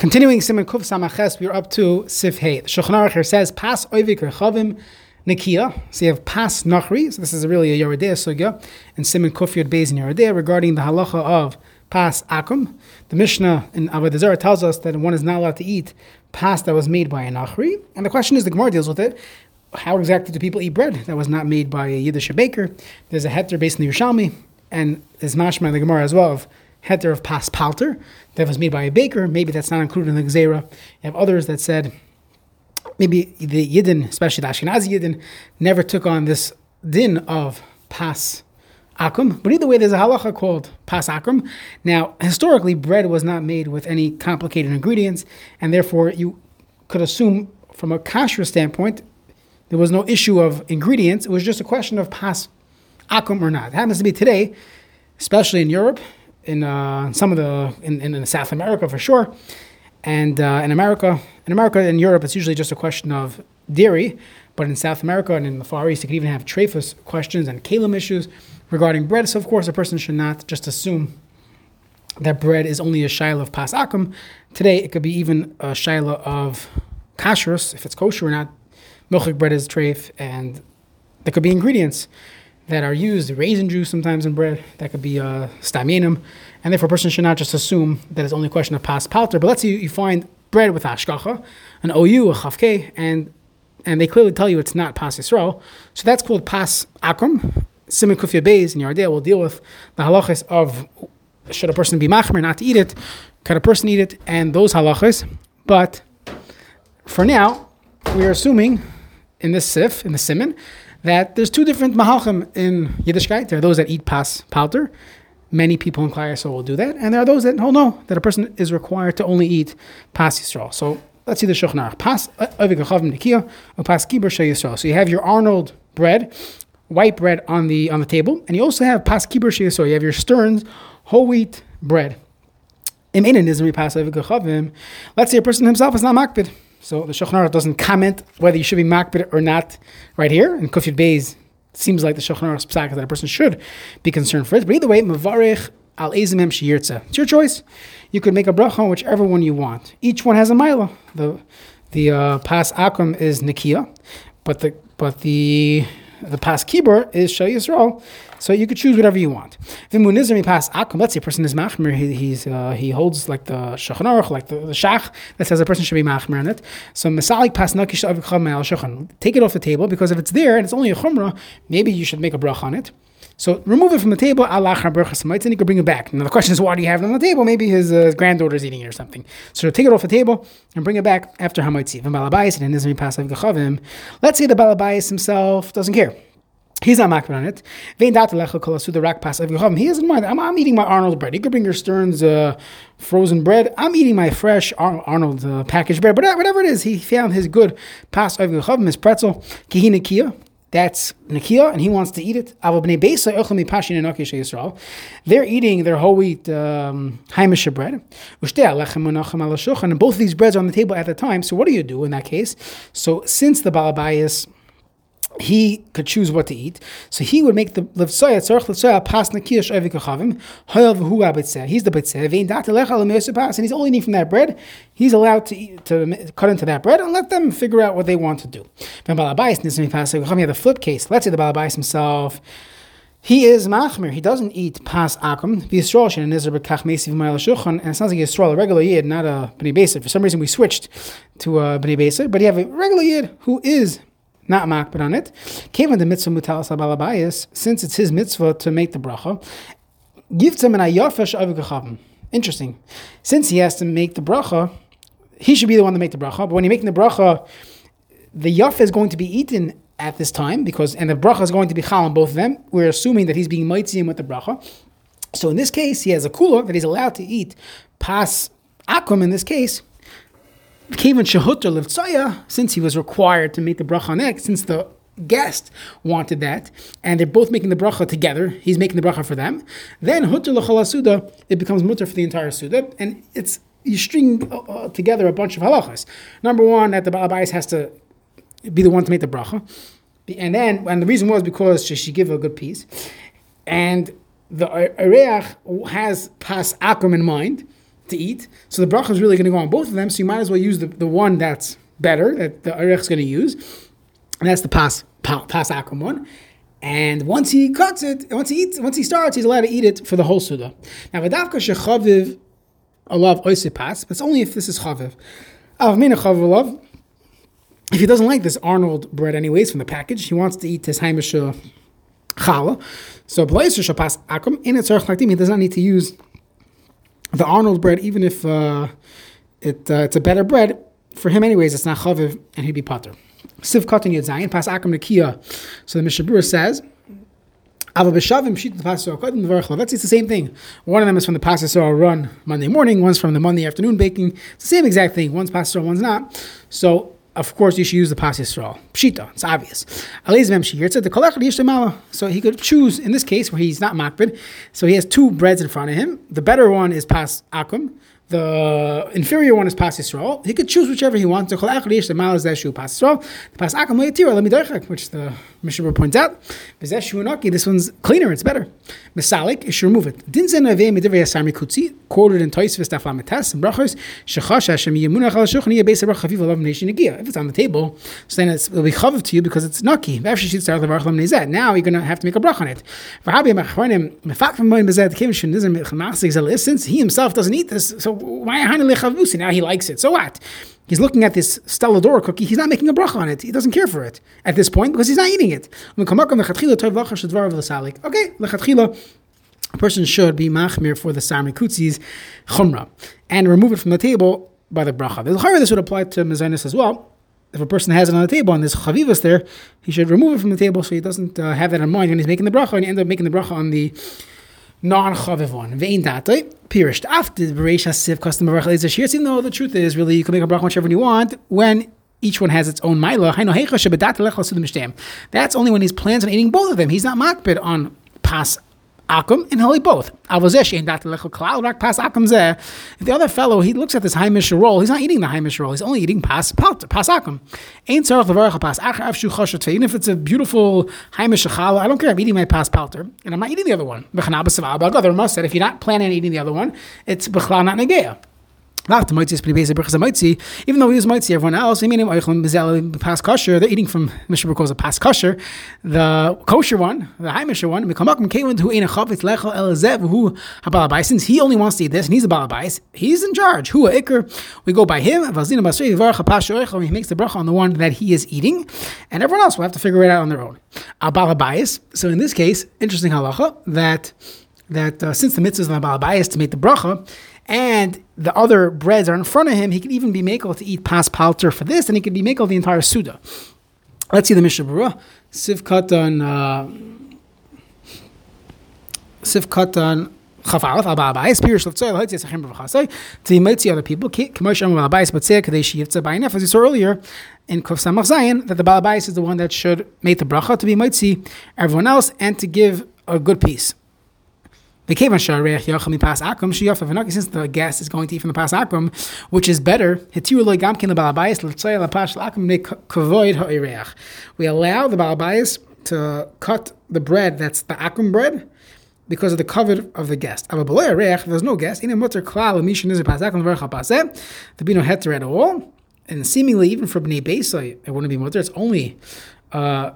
Continuing Siman Kuf Samaches, we are up to Sif. The Shulchan Aruch says, Pas Oivik Rechavim Nikia. So you have Pas Nachri. So this is really a Yoreh Deah Sugya. And Siman Kuf Yod Beis in Yoreh Deah regarding the halacha of Pas Akum. The Mishnah in Avodah tells us that one is not allowed to eat pas that was made by a Nachri. And the question is, the Gemara deals with it. How exactly do people eat bread that was not made by a Yiddish baker? There's a heter based in the Yerushalmi, and there's mashma in the Gemara as well of heter of pas palter that was made by a baker. Maybe that's not included in the Gzera. You have others that said maybe the Yidden, especially the Ashkenazi Yidden, never took on this din of pas akum. But either way, there's a halacha called pas akum. Now, historically, bread was not made with any complicated ingredients, and therefore you could assume from a kashrus standpoint, there was no issue of ingredients. It was just a question of pas akum or not. It happens to be today, especially in Europe, in uh, some of the in, in, South America for sure, and uh, in America, in America and Europe, it's usually just a question of dairy. But in South America and in the Far East, you could even have trephus questions and kalim issues regarding bread. So of course, a person should not just assume that bread is only a shaila of pas akum. Today, it could be even a shaila of kashrus, if it's kosher or not. Milchik bread is treif, and there could be ingredients that are used, raisin juice sometimes in bread, that could be uh, staminim, and therefore a person should not just assume that it's only a question of pas palter. But let's say you, find bread with ashkacha, an OU, a chavke, and and they clearly tell you it's not pas Yisrael. So that's called pas akum. Siman Kufya Beis in Yoreh Deah will deal with the halachas of should a person be machmer not to eat it, could a person eat it, and those halachas. But for now, we are assuming in this sif, in the simon, that there's two different mahalchim in Yiddishkeit. There are those that eat pas palter. Many people in Klai will do that, and there are those that oh no, that a person is required to only eat pas Yisrael. So let's see the Shulchan Pas uh, nikia or pas kiber Yisrael. So you have your Arnold bread, white bread on the on the table, and you also have pas kiber Yisrael. You have your Stern's whole wheat bread. Let's say a person himself is not makbid. So the Shulchan doesn't comment whether you should be makbid or not right here. And Kufyud Beis seems like the Shulchan Aruch's that a person should be concerned for it. But either way, mavarich al ezimem shiyirtza. It's your choice. You could make a bracha on whichever one you want. Each one has a mila. The the uh, pas akum is nikia, but the but the the pas kibur is shal yisrael. So you could choose whatever you want. Vimunizmi pas akum. Let's say a person is machmer. He, he's uh, he holds like the aruch, like the, the shach that says a person should be machmer on it. So masalik pas nakish shulchan. Take it off the table because if it's there and it's only a chumrah, maybe you should make a brach on it. So remove it from the table, Allah and you can bring it back. Now the question is, why do you have it on the table? Maybe his uh, granddaughter is eating it or something. So take it off the table and bring it back after Hamaitzi. Let's say the Balabais himself doesn't care. He's not makbid on it. He doesn't mind. I'm, I'm, eating my Arnold bread. You could bring your Stearns uh, frozen bread. I'm eating my fresh Ar- Arnold uh, packaged bread. But whatever it is, he found his good pas his pretzel. Kihinakia. That's Nakia, and he wants to eat it. They're eating their whole wheat um, bread. And both of these breads are on the table at the time. So what do you do in that case? So since the Balabayas he could choose what to eat. So he would make the levsoya tzarich levsoya pas nakiyash evik achavim hoyel v'hu abitzeh. He's the bitzeh vein dat lecha pas, and he's only eating from that bread. He's allowed to eat, to cut into that bread and let them figure out what they want to do. Then balabais nismi pas You have the flip case. Let's say the balabais himself. He is machmir. He doesn't eat pas akum. V'yisrael shen nizer b'kach mesiv ma'al shulchan. And it sounds like Yisrael, a regular yid, not a bnei beser. For some reason, we switched to a bnei beser. But you have a regular yid who is not makbid on it. Came the mitzvah mutalas balabayas, since it's his mitzvah to make the bracha, gives him an ayafesh avigachavim. Interesting. Since he has to make the bracha, he should be the one to make the bracha. But when you're making the bracha, the yaf is going to be eaten at this time because, and the bracha is going to be chal on both of them. We're assuming that he's being mitzvah with the bracha. So in this case, he has a kula that he's allowed to eat pas akum in this case Kevin Shahutter Levtsaya, since he was required to make the bracha next, since the guest wanted that, and they're both making the bracha together, he's making the bracha for them, then Hutter Suda, it becomes mutter for the entire Suda, and it's you string uh, uh, together a bunch of halachas. Number one, that the Balabais has to be the one to make the bracha. And then, and the reason was because she, she give a good piece. And the Areach has pas akum in mind, to eat. So the bracha is really going to go on both of them. So you might as well use the, the one that's better that the Erech is going to use, and that's the pas pas akum one. And once he cuts it, once he eats, once he starts, he's allowed to eat it for the whole suda. Now, v'davka shechaviv alav oisipas, but it's only if this is chaviv. Av chaviv alav. If he doesn't like this Arnold bread, anyways, from the package, he wants to eat his Haimish challah. So blazer shapas akum in its He does not need to use the Arnold bread, even if uh, it uh, it's a better bread for him, anyways. It's not chaviv, and he'd be potter. Siv Katan Yud Zayin, Pas Akam Nekia. So the Mishnah Berurah says. It's the same thing. One of them is from the Pasuk run Monday morning. One's from the Monday afternoon baking. It's the same exact thing. One's Pasuk one's not. So of course, you should use the pas yisrael. Pshita, it's obvious. So he could choose in this case where he's not makbid. So he has two breads in front of him. The better one is pas akum. The inferior one is Pas Yisrael. He could choose whichever he wants. The Mal is Zeshu Pas Yisrael. The Pas Akam which the Mishnah points out. Zeshu Naki, this one's cleaner, it's better. Misalik, should remove it. Dinzen Avei Midivrei Asar Mikutzi, quoted in Tois Vistaf Lametes, and Brachos, Shechash Hashem Yemunach Al Shuchni Yebesa Brach Chaviv Alav Nation. If it's on the table, so then it'll be chaviv to you because it's Naki. Now you're going to have to make a brach on it. Since he himself doesn't eat this, so now he likes it. So what? He's looking at this Stella D'oro cookie. He's not making a bracha on it. He doesn't care for it at this point because he's not eating it. Okay, lechatchila, a person should be machmir for the samrikutzis chumra and remove it from the table by the bracha. This would apply to mezainis as well. If a person has it on the table and there's chavivas there, he should remove it from the table so he doesn't uh, have that in mind when he's making the bracha and he ends up making the bracha on the non-chaviv one. Ve'in datoi, pirished after the bereisha siv custom of rachel even though the truth is really you can make a bracha whichever you want when each one has its own mila. That's only when he's plans on eating both of them. He's not makbid on pas akum and eat both. The other fellow he looks at this haimish roll, he's not eating the haimish roll. He's only eating pas pas akum. Even if it's a beautiful haimish challah, I don't care. I'm eating my pas palter, and I'm not eating the other one. The Rama said if you're not planning on eating the other one, it's b'chlal not negeya. Not the mitzvah pretty basic because mitzvah. Even though he was mitzvah, everyone else. I mean, pas kosher. They're eating from Mishnah calls it pas kosher, the kosher one, the Mishnah one. who ain't a chavetz lechel elazev who habalabais. Since he only wants to eat this and he's a balabais, he's in charge. Who a? We go by him. He makes the bracha on the one that he is eating, and everyone else will have to figure it out on their own. A. So in this case, interesting halacha that that uh, since the mitzvah is the balabais to make the bracha and the other breads are in front of him, he could even be makel to eat pas palter for this, and he could be makel the entire Suda. Let's see the Mishnah Berurah. Katan. Uh, Siv Katan. Chafalaf al l'hotzi esachim b'v'chasai to mitzi other people as you saw earlier in Kuf Samach Zayin that the ba'abayis is the one that should make the bracha to be mitzi everyone else and to give a good piece. Since the guest is going to eat from the pas akum, which is better, we allow the balabais to cut the bread that's the akum bread because of the cover of the guest. There's no guest. There be no heter at all. And seemingly, even for Bnei Beisai, it wouldn't be mutter. It's only uh,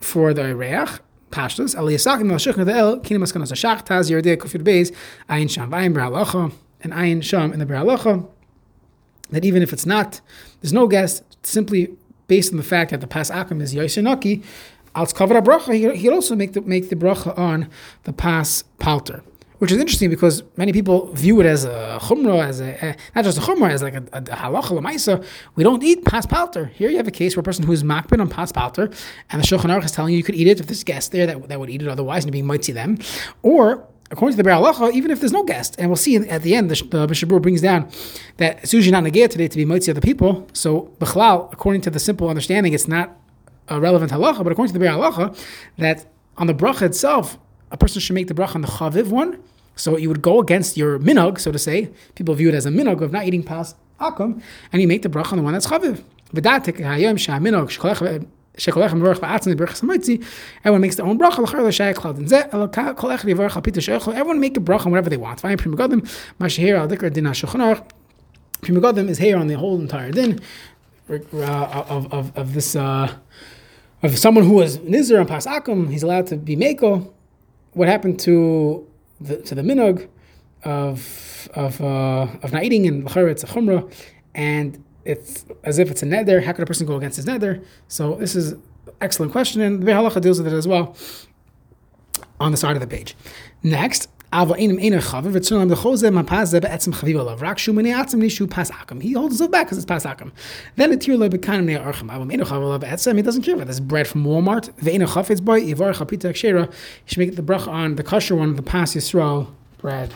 for the reach pashtus. Ali yasakim al shechna el kina maskanos hashach taz yerdei kufir beis ayin sham v'ayin bralacha and ayin sham in the bralacha. That even if it's not, there's no guest. Simply based on the fact that the pas akim is yoshinaki, al cover bracha. He he also make the make the bracha on the pas palter which is interesting because many people view it as a chumrah, as a, eh, not just a chumrah, as like a, a, a halacha lemaisa. We don't eat pas palter. Here you have a case where a person who is makbid on pas palter, and the Shulchan Aruch is telling you you could eat it if there's guests there that, that would eat it otherwise and be might see them, or according to the Biur Halacha, even if there's no guest, and we'll see at the end, the, the Mishabur brings down that as soon not today to be mighty other people, so Bechlal, according to the simple understanding, it's not a relevant halacha, but according to the Biur Halacha, that on the bracha itself, a person should make the bracha on the chaviv one. So you would go against your minog, so to say. People view it as a minog of not eating pas akum, and you make the bracha on the one that's chaviv. Everyone makes their own bracha. Everyone make a bracha on whatever they want. Fine, Prima Godim, Mashahir al Dikr Din HaShulchan Prima Godim is here on the whole entire din uh, of, of, of this. Uh, of someone who was nizar and pas akum, he's allowed to be meko. What happened to the to the minog of of uh, of not eating and it's a chumrah, and it's as if it's a nether. How could a person go against his nether? So this is excellent question, and the Halacha deals with it as well on the side of the page. Next, he holds himself back because it's pas akam. Then a tir became near archim. He doesn't care about this bread from Walmart. Ve'ina chafetz boy yivar chapita kshera. He should make the bracha on the kosher one, the pas yisrael bread.